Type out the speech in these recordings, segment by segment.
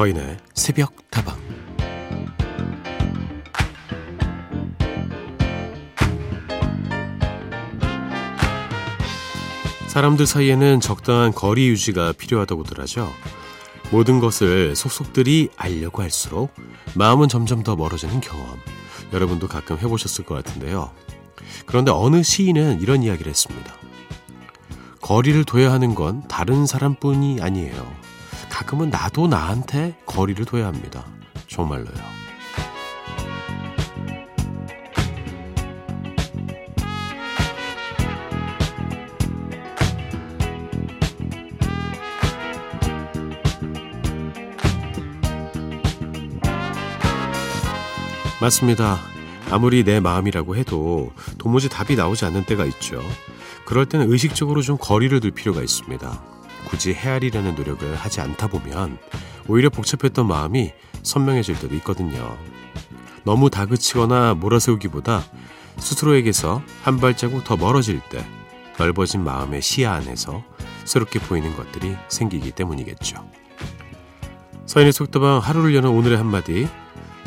서인의 새벽 다방 사람들 사이에는 적당한 거리 유지가 필요하다고들 하죠. 모든 것을 속속들이 알려고 할수록 마음은 점점 더 멀어지는 경험. 여러분도 가끔 해보셨을 것 같은데요. 그런데 어느 시인은 이런 이야기를 했습니다. 거리를 둬야 하는 건 다른 사람뿐이 아니에요. 가끔은 나도 나한테 거리를 둬야 합니다. 정말로요. 맞습니다. 아무리 내 마음이라고 해도 도무지 답이 나오지 않는 때가 있죠. 그럴 때는 의식적으로 좀 거리를 둘 필요가 있습니다. 굳이 헤아리려는 노력을 하지 않다 보면 오히려 복잡했던 마음이 선명해질 때도 있거든요. 너무 다그치거나 몰아세우기보다 스스로에게서 한 발자국 더 멀어질 때 넓어진 마음의 시야 안에서 새롭게 보이는 것들이 생기기 때문이겠죠. 서인의 속도방 하루를 여는 오늘의 한마디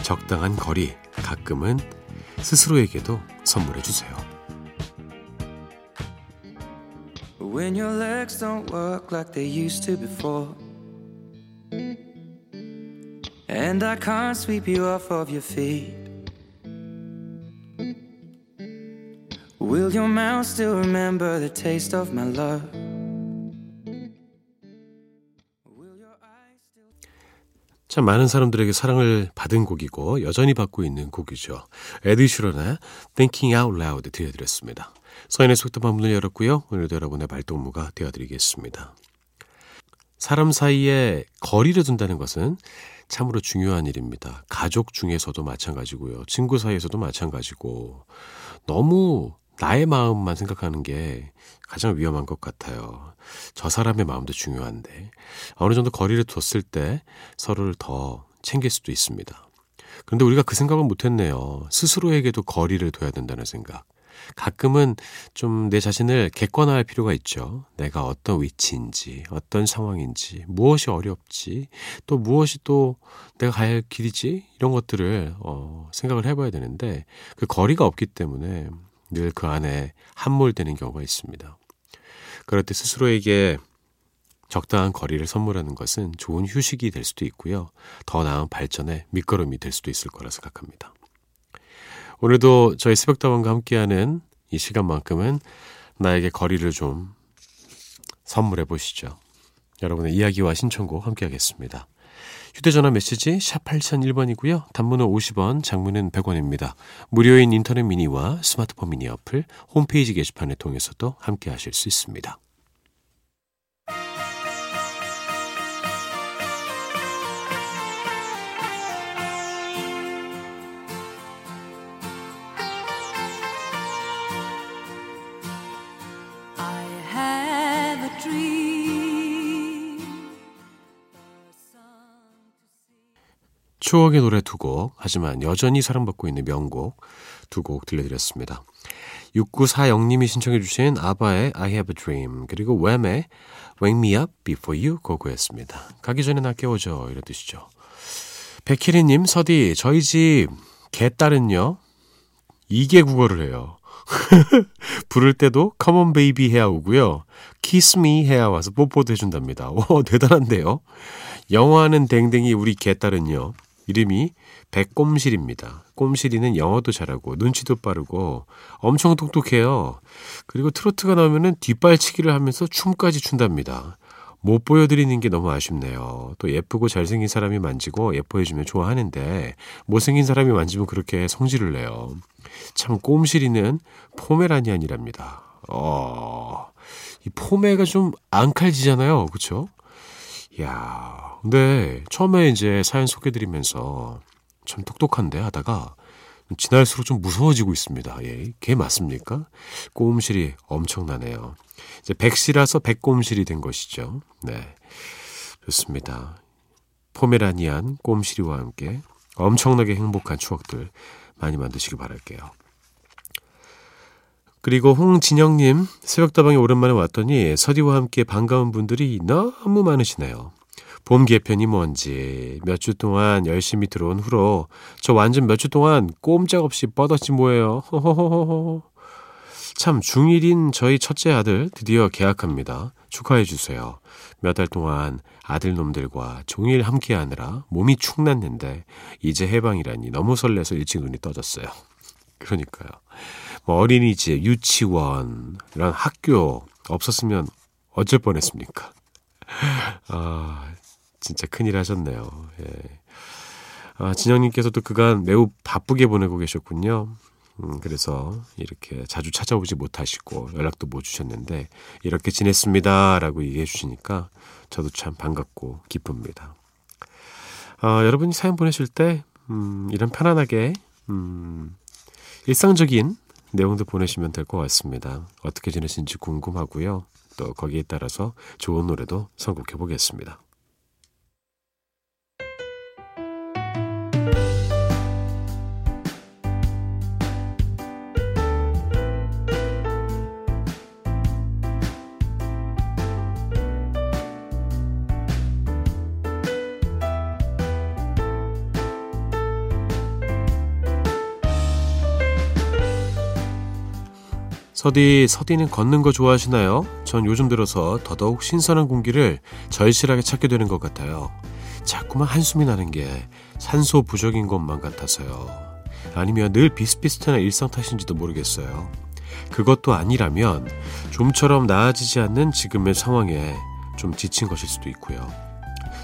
적당한 거리 가끔은 스스로에게도 선물해 주세요. When your legs don't work like they used to before And I can't sweep you off of your feet Will your mouth still remember the taste of my love? 참 많은 사람들에게 사랑을 받은 곡이고 여전히 받고 있는 곡이죠. 에드 슈런의 Thinking Out Loud 들려드렸습니다. 서인의 속도만 문을 열었고요. 오늘도 여러분의 발동무가 되어드리겠습니다. 사람 사이에 거리를 둔다는 것은 참으로 중요한 일입니다. 가족 중에서도 마찬가지고요. 친구 사이에서도 마찬가지고 너무 나의 마음만 생각하는 게 가장 위험한 것 같아요. 저 사람의 마음도 중요한데 어느 정도 거리를 뒀을 때 서로를 더 챙길 수도 있습니다. 그런데 우리가 그 생각을 못했네요. 스스로에게도 거리를 둬야 된다는 생각. 가끔은 좀 내 자신을 객관화할 필요가 있죠. 내가 어떤 위치인지, 어떤 상황인지, 무엇이 어렵지, 또 무엇이 또 내가 할 길이지, 이런 것들을, 어, 생각을 해봐야 되는데, 그 거리가 없기 때문에 늘 그 안에 함몰되는 경우가 있습니다. 그럴 때 스스로에게 적당한 거리를 선물하는 것은 좋은 휴식이 될 수도 있고요. 더 나은 발전의 밑거름이 될 수도 있을 거라 생각합니다. 오늘도 저희 새벽다원과 함께하는 이 시간만큼은 나에게 거리를 좀 선물해 보시죠. 여러분의 이야기와 신청곡 함께하겠습니다. 휴대전화 메시지 샵 8001번이고요. 단문은 50원, 장문은 100원입니다. 무료인 인터넷 미니와 스마트폰 미니 어플, 홈페이지 게시판을 통해서도 함께 하실 수 있습니다. 추억의 노래 두 곡, 하지만 여전히 사랑받고 있는 명곡 두 곡 들려드렸습니다. 6940님이 신청해주신 아바의 I Have a Dream, 그리고 웸의 Wake Me Up Before You 고고였습니다. 가기 전에 나 깨워줘, 이런 뜻이죠. 백혜리님, 서디, 저희 집 개딸은요, 이게 국어를 해요. 부를 때도 Come on baby 해야 오고요. Kiss me 해야 와서 뽀뽀도 해준답니다. 오, 대단한데요? 영화는 댕댕이 우리 개딸은요. 이름이 백꼼실입니다. 꼼실이는 영어도 잘하고 눈치도 빠르고 엄청 똑똑해요. 그리고 트로트가 나오면은 뒷발치기를 하면서 춤까지 춘답니다. 못 보여드리는 게 너무 아쉽네요. 또 예쁘고 잘생긴 사람이 만지고 예뻐해주면 좋아하는데 못생긴 사람이 만지면 그렇게 성질을 내요. 참 꼼실이는 포메라니안이랍니다. 어, 이 포메가 좀 앙칼지잖아요. 그쵸? 야 근데 처음에 이제 사연 소개드리면서 참 똑똑한데 하다가 지날수록 좀 무서워지고 있습니다. 예, 걔 맞습니까? 꼬음실이 엄청나네요. 이제 백시라서 백꼬음실이 된 것이죠. 네. 좋습니다. 포메라니안 꼬음실이와 함께 엄청나게 행복한 추억들 많이 만드시길 바랄게요. 그리고 홍진영님, 새벽다방에 오랜만에 왔더니 서디와 함께 반가운 분들이 너무 많으시네요. 봄 개편이 뭔지 몇 주 동안 열심히 들어온 후로 저 완전 몇 주 동안 꼼짝없이 뻗었지 뭐예요. 호호호호호. 참 중1인 저희 첫째 아들 드디어 개학합니다. 축하해 주세요. 몇 달 동안 아들놈들과 종일 함께하느라 몸이 축났는데 이제 해방이라니 너무 설레서 일찍 눈이 떠졌어요. 그러니까요. 뭐 어린이집, 유치원, 이런 학교 없었으면 어쩔 뻔했습니까? 아, 진짜 큰일 하셨네요. 예. 아, 진영님께서도 그간 매우 바쁘게 보내고 계셨군요. 음, 그래서 이렇게 자주 찾아오지 못하시고 연락도 못 주셨는데 이렇게 지냈습니다. 라고 얘기해 주시니까 저도 참 반갑고 기쁩니다. 아, 여러분이 사연 보내실 때, 음, 이런 편안하게, 음, 일상적인 내용도 보내시면 될 것 같습니다. 어떻게 지내신지 궁금하고요. 또 거기에 따라서 좋은 노래도 선곡해 보겠습니다. 서디, 서디는 걷는 거 좋아하시나요? 전 요즘 들어서 더더욱 신선한 공기를 절실하게 찾게 되는 것 같아요. 자꾸만 한숨이 나는 게 산소 부족인 것만 같아서요. 아니면 늘 비슷비슷한 일상 탓인지도 모르겠어요. 그것도 아니라면 좀처럼 나아지지 않는 지금의 상황에 좀 지친 것일 수도 있고요.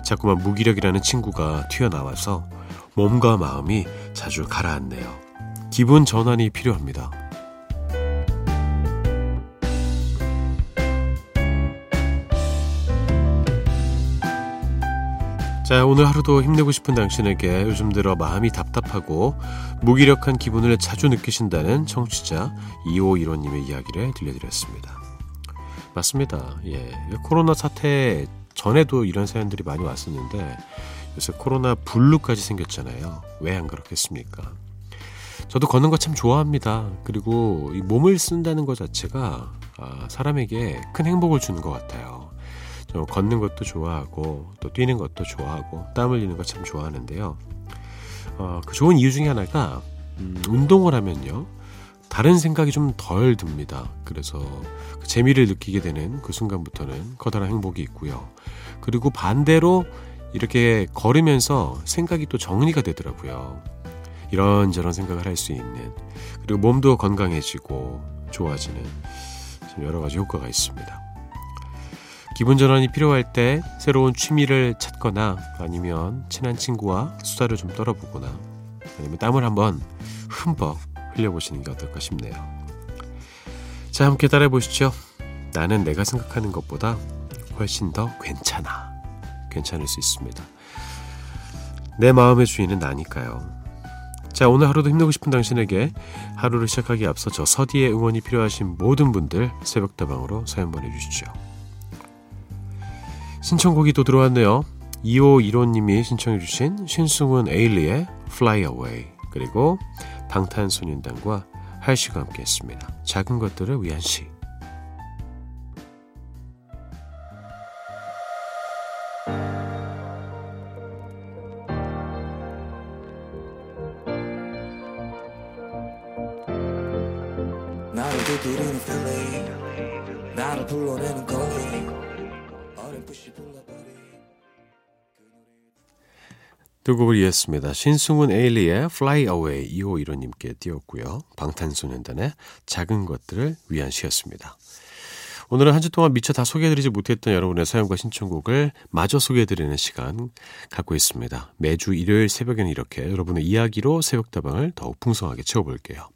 자꾸만 무기력이라는 친구가 튀어나와서 몸과 마음이 자주 가라앉네요. 기분 전환이 필요합니다. 자, 오늘 하루도 힘내고 싶은 당신에게 요즘 들어 마음이 답답하고 무기력한 기분을 자주 느끼신다는 청취자 2515님의 이야기를 들려드렸습니다. 맞습니다. 예. 코로나 사태 전에도 이런 사연들이 많이 왔었는데 요새 코로나 블루까지 생겼잖아요. 왜 안 그렇겠습니까? 저도 걷는 거 참 좋아합니다. 그리고 이 몸을 쓴다는 것 자체가 아, 사람에게 큰 행복을 주는 것 같아요. 저 걷는 것도 좋아하고 또 뛰는 것도 좋아하고 땀 흘리는 거 참 좋아하는데요. 어, 그 좋은 이유 중에 하나가 음, 운동을 하면요. 다른 생각이 좀 덜 듭니다. 그래서 그 재미를 느끼게 되는 그 순간부터는 커다란 행복이 있고요. 그리고 반대로 이렇게 걸으면서 생각이 또 정리가 되더라고요. 이런저런 생각을 할 수 있는 그리고 몸도 건강해지고 좋아지는 여러 가지 효과가 있습니다. 기분 전환이 필요할 때 새로운 취미를 찾거나 아니면 친한 친구와 수다를 좀 떨어보거나 아니면 땀을 한번 흠뻑 흘려보시는 게 어떨까 싶네요. 자, 함께 따라해 보시죠. 나는 내가 생각하는 것보다 훨씬 더 괜찮아. 괜찮을 수 있습니다. 내 마음의 주인은 나니까요. 자, 오늘 하루도 힘내고 싶은 당신에게 하루를 시작하기에 앞서 저 서디의 응원이 필요하신 모든 분들 새벽다방으로 사연 보내주시죠. 신청곡이 또 들어왔네요. 2515님이 신청해주신 신승훈 에일리의 Fly Away 그리고 방탄소년단과 할시가 함께 했습니다. 작은 것들을 위한 시 나를 두드리는 필리 나를 불러내는 거리 두 곡을 이었습니다. 신승훈 에일리의 Fly Away 2515님께 띄웠고요. 방탄소년단의 작은 것들을 위한 시였습니다. 오늘은 한 주 동안 미처 다 소개해드리지 못했던 여러분의 사연과 신청곡을 마저 소개해드리는 시간 갖고 있습니다. 매주 일요일 새벽에는 이렇게 여러분의 이야기로 새벽다방을 더욱 풍성하게 채워볼게요.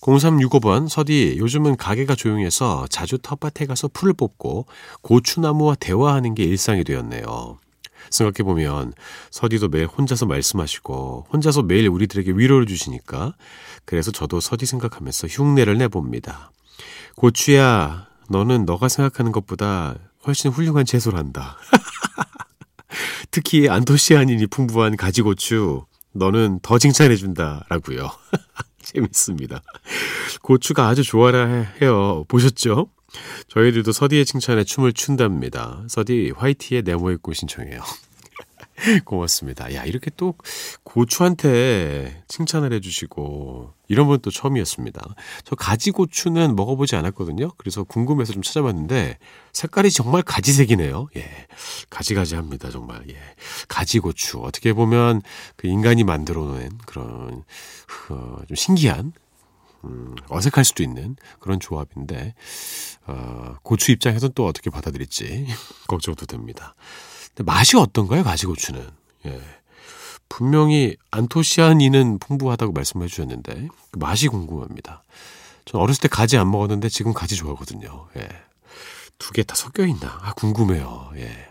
0365번 서디 요즘은 가게가 조용해서 자주 텃밭에 가서 풀을 뽑고 고추나무와 대화하는 게 일상이 되었네요. 생각해보면 서디도 매일 혼자서 말씀하시고 혼자서 매일 우리들에게 위로를 주시니까 그래서 저도 서디 생각하면서 흉내를 내봅니다. 고추야, 너는 너가 생각하는 것보다 훨씬 훌륭한 채소를 한다. 특히 안토시아닌이 풍부한 가지고추, 너는 더 칭찬해준다. 라고요. 재밌습니다. 고추가 아주 좋아라 해요. 보셨죠? 저희들도 서디의 칭찬에 춤을 춘답니다. 서디 화이티의 네모의 꽃 신청해요. 고맙습니다. 야, 이렇게 또 고추한테 칭찬을 해주시고, 이런 분 또 처음이었습니다. 저 가지고추는 먹어보지 않았거든요. 그래서 궁금해서 좀 찾아봤는데, 색깔이 정말 가지색이네요. 예. 가지가지 합니다, 정말. 예. 가지고추. 어떻게 보면 그 인간이 만들어 놓은 그런, 어, 좀 신기한, 음, 어색할 수도 있는 그런 조합인데, 어, 고추 입장에서는 또 어떻게 받아들일지 걱정도 됩니다. 맛이 어떤가요, 가지고추는? 예. 분명히 안토시아닌은 풍부하다고 말씀해 주셨는데 그 맛이 궁금합니다. 전 어렸을 때 가지 안 먹었는데 지금 가지 좋아하거든요. 예. 두 개 다 섞여 있나? 아, 궁금해요. 예.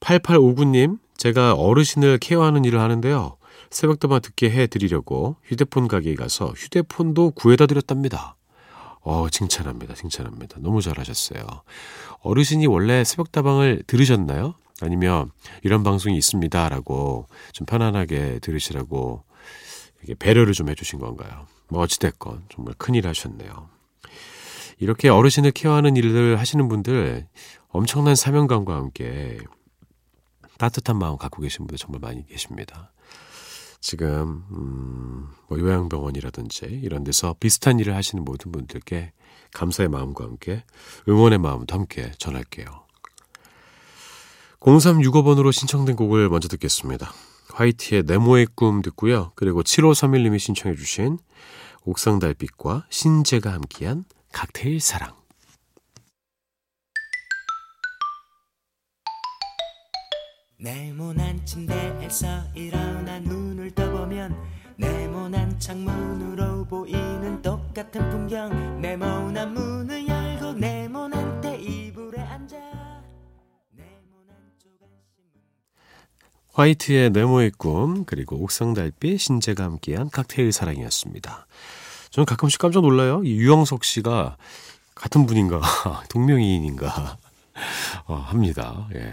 8859님, 제가 어르신을 케어하는 일을 하는데요. 새벽도만 듣게 해 드리려고 휴대폰 가게에 가서 휴대폰도 구해다 드렸답니다. 어, 칭찬합니다. 칭찬합니다. 너무 잘하셨어요. 어르신이 원래 새벽다방을 들으셨나요? 아니면 이런 방송이 있습니다라고 좀 편안하게 들으시라고 배려를 좀 해주신 건가요? 뭐 어찌됐건 정말 큰일 하셨네요. 이렇게 어르신을 케어하는 일을 하시는 분들 엄청난 사명감과 함께 따뜻한 마음 갖고 계신 분들 정말 많이 계십니다. 지금 음, 뭐 요양병원이라든지 이런 데서 비슷한 일을 하시는 모든 분들께 감사의 마음과 함께 응원의 마음도 함께 전할게요. 0365번으로 신청된 곡을 먼저 듣겠습니다. 화이트의 네모의 꿈 듣고요. 그리고 7531님이 신청해 주신 옥상 달빛과 신재가 함께한 칵테일 사랑. 네모난 침대에서 일어나 눈을 떠 보면 네모난 창문으로 보이는 똑같은 풍경 네모난 문을 열고 네모난 테이블에 앉아 화이트의 네모의 꿈 그리고 옥상 달빛 신재가 함께한 칵테일 사랑이었습니다. 저는 가끔씩 깜짝 놀라요. 이 유영석 씨가 같은 분인가 동명이인인가 어, 합니다. 예.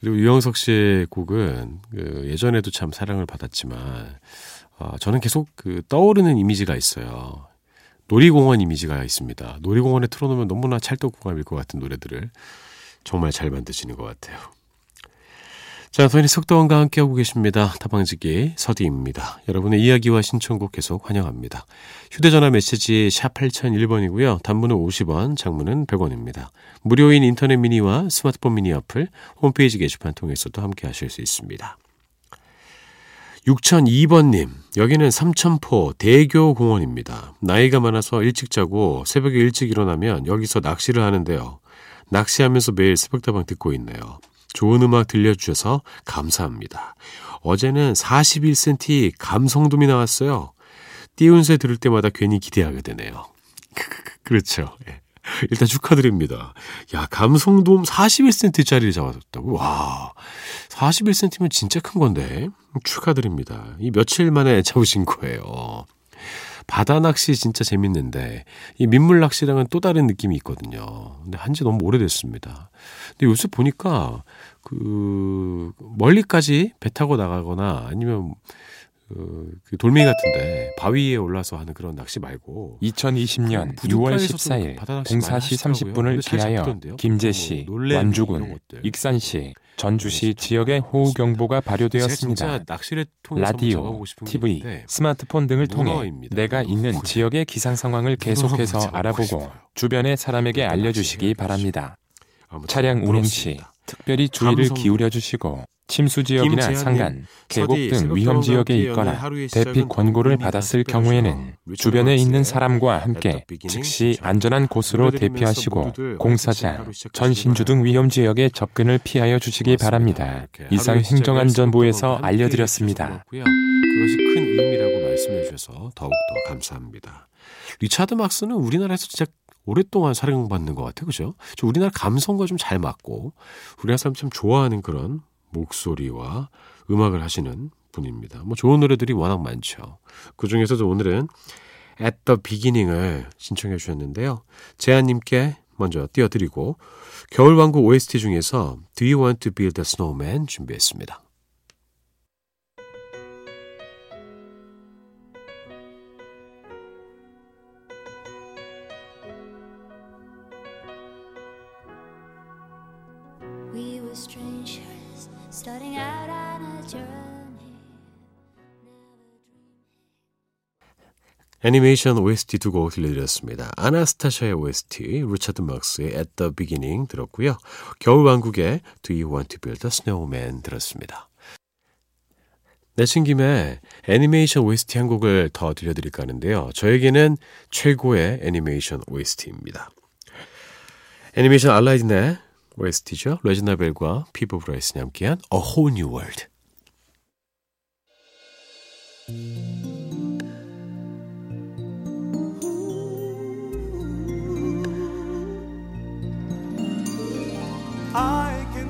그리고 유영석 씨의 곡은 그 예전에도 참 사랑을 받았지만 어, 저는 계속 그 떠오르는 이미지가 있어요. 놀이공원 이미지가 있습니다. 놀이공원에 틀어놓으면 너무나 찰떡궁합일 것 같은 노래들을 정말 잘 만드시는 것 같아요. 자, 저희는 속도원과 함께하고 계십니다. 타방지기 서디입니다. 여러분의 이야기와 신청곡 계속 환영합니다. 휴대전화 메시지 샵 8001번이고요. 단문은 50원, 장문은 100원입니다. 무료인 인터넷 미니와 스마트폰 미니 어플, 홈페이지 게시판 통해서도 함께하실 수 있습니다. 6002번님, 여기는 삼천포 대교공원입니다. 나이가 많아서 일찍 자고 새벽에 일찍 일어나면 여기서 낚시를 하는데요. 낚시하면서 매일 새벽다방 듣고 있네요. 좋은 음악 들려주셔서 감사합니다. 어제는 41cm 감성돔이 나왔어요. 띄운새 들을 때마다 괜히 기대하게 되네요. 그렇죠. 예. 일단 축하드립니다. 야, 감성돔 41cm짜리를 잡아줬다고? 와, 41cm면 진짜 큰 건데. 축하드립니다. 이 며칠 만에 잡으신 거예요. 바다 낚시 진짜 재밌는데 이 민물 낚시랑은 또 다른 느낌이 있거든요. 근데 한 지 너무 오래됐습니다. 근데 요새 보니까 그 멀리까지 배 타고 나가거나 아니면 그, 그 돌멩이 같은데 바위에 올라서 하는 그런 낚시 말고 2020년 6월 14일 04시 30분을 기하여 김제시, 뭐 완주군, 익산시, 전주시 지역에 호우경보가 발효되었습니다. 라디오, TV, 스마트폰 등을 통해 내가 있는 지역의 기상 상황을 계속해서 알아보고 주변의 사람에게 알려주시기 바랍니다. 차량 운행 시 특별히 주의를 기울여 주시고 침수 지역이나 산간, 계곡 등 위험 지역에 있거나 대피 권고를 받았을 경우에는 주변에 있는 사람과 함께 즉시 안전한 곳으로 대피하시고 공사장, 전신주 등 위험 지역에 접근을 피하여 주시기 바랍니다. 이상 행정안전부에서 알려드렸습니다. 그것이 큰 의미라고 말씀해 주셔서 더욱더 감사합니다. 리차드 막스는 우리나라에서 진짜 오랫동안 사랑받는 것 같아요. 그죠? 우리나라 감성과 좀 잘 맞고 우리나라 사람 참 좋아하는 그런 목소리와 음악을 하시는 분입니다. 뭐 좋은 노래들이 워낙 많죠. 그 중에서도 오늘은 At the Beginning을 신청해 주셨는데요. 재한님께 먼저 띄워드리고 겨울왕국 OST 중에서 Do You Want to Build a Snowman 준비했습니다. 애니메이션 OST 두 곡 들려드렸습니다. 아나스타샤의 OST, 리차드 막스의 At the Beginning 들었고요. 겨울왕국의 Do You Want to Build a Snowman 들었습니다. 내친 김에 애니메이션 OST 한 곡을 더 들려드릴까 하는데요. 저에게는 최고의 애니메이션 OST입니다. 애니메이션 알라딘의 OST죠. 레지나 벨과 피보 브라이슨이 함께한 A Whole New World.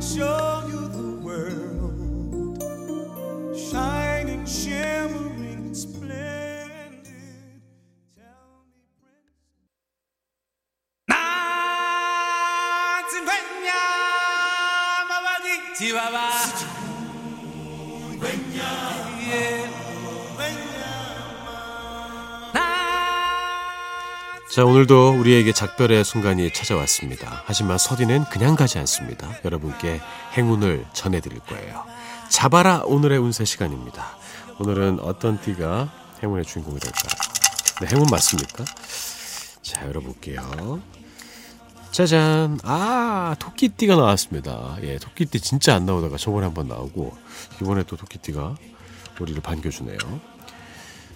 show you the world, shining, shimmering, splendid. Tell me, Chihuahua. 자, 오늘도 우리에게 작별의 순간이 찾아왔습니다. 하지만 서디는 그냥 가지 않습니다. 여러분께 행운을 전해드릴 거예요. 잡아라 오늘의 운세 시간입니다. 오늘은 어떤 띠가 행운의 주인공이 될까요? 네, 행운 맞습니까? 자, 열어볼게요. 짜잔! 아, 토끼띠가 나왔습니다. 예, 토끼띠 진짜 안 나오다가 저번에 한번 나오고, 이번에 또 토끼띠가 우리를 반겨주네요.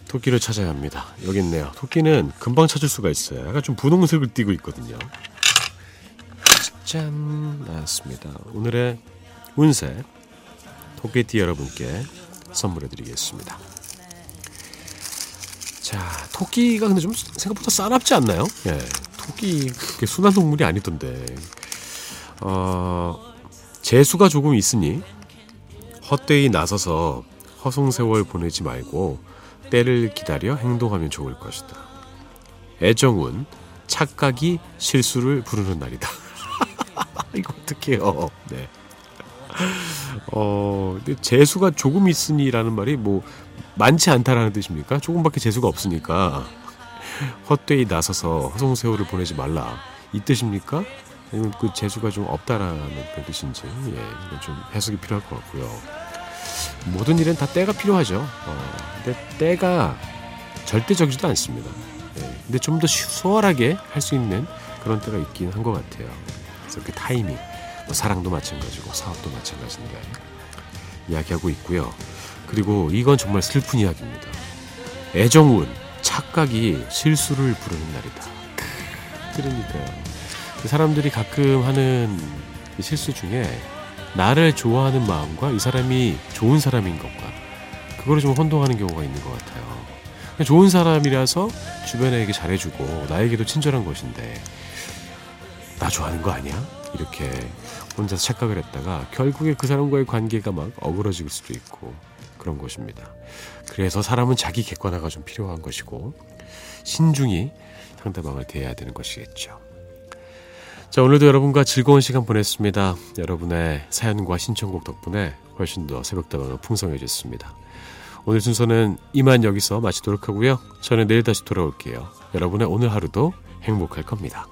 토끼를 찾아야 합니다. 여기 있네요. 토끼는 금방 찾을 수가 있어요. 약간 좀 분홍색을 띠고 있거든요. 짠 나왔습니다. 오늘의 운세 토끼띠 여러분께 선물해 드리겠습니다. 자, 토끼가 근데 좀 생각보다 싸납지 않나요? 예. 토끼 그렇게 순한 동물이 아니던데. 어, 재수가 조금 있으니 헛되이 나서서 허송세월 보내지 말고 때를 기다려 행동하면 좋을 것이다. 애정은 착각이 실수를 부르는 날이다. 이거 어떡해요. 네. 어, 근데 재수가 조금 있으니라는 말이 뭐 많지 않다라는 뜻입니까? 조금밖에 재수가 없으니까 헛되이 나서서 허송세월을 보내지 말라 이 뜻입니까? 아니면 그 재수가 좀 없다라는 그 뜻인지 예, 좀 해석이 필요할 것 같고요. 모든 일엔 다 때가 필요하죠. 어, 근데 때가 절대적이지도 않습니다. 네, 근데 좀 더 수월하게 할 수 있는 그런 때가 있긴 한 것 같아요. 그래서 그 타이밍, 뭐 사랑도 마찬가지고 사업도 마찬가지인데 이야기하고 있고요. 그리고 이건 정말 슬픈 이야기입니다. 애정운, 착각이 실수를 부르는 날이다. 그러니까요. 그 사람들이 가끔 하는 실수 중에 나를 좋아하는 마음과 이 사람이 좋은 사람인 것과 그거를 좀 혼동하는 경우가 있는 것 같아요. 좋은 사람이라서 주변에게 잘해주고 나에게도 친절한 것인데 나 좋아하는 거 아니야? 이렇게 혼자서 착각을 했다가 결국에 그 사람과의 관계가 막 어그러질 수도 있고 그런 것입니다. 그래서 사람은 자기 객관화가 좀 필요한 것이고 신중히 상대방을 대해야 되는 것이겠죠. 자, 오늘도 여러분과 즐거운 시간 보냈습니다. 여러분의 사연과 신청곡 덕분에 훨씬 더 새벽다방은 풍성해졌습니다. 오늘 순서는 이만 여기서 마치도록 하고요. 저는 내일 다시 돌아올게요. 여러분의 오늘 하루도 행복할 겁니다.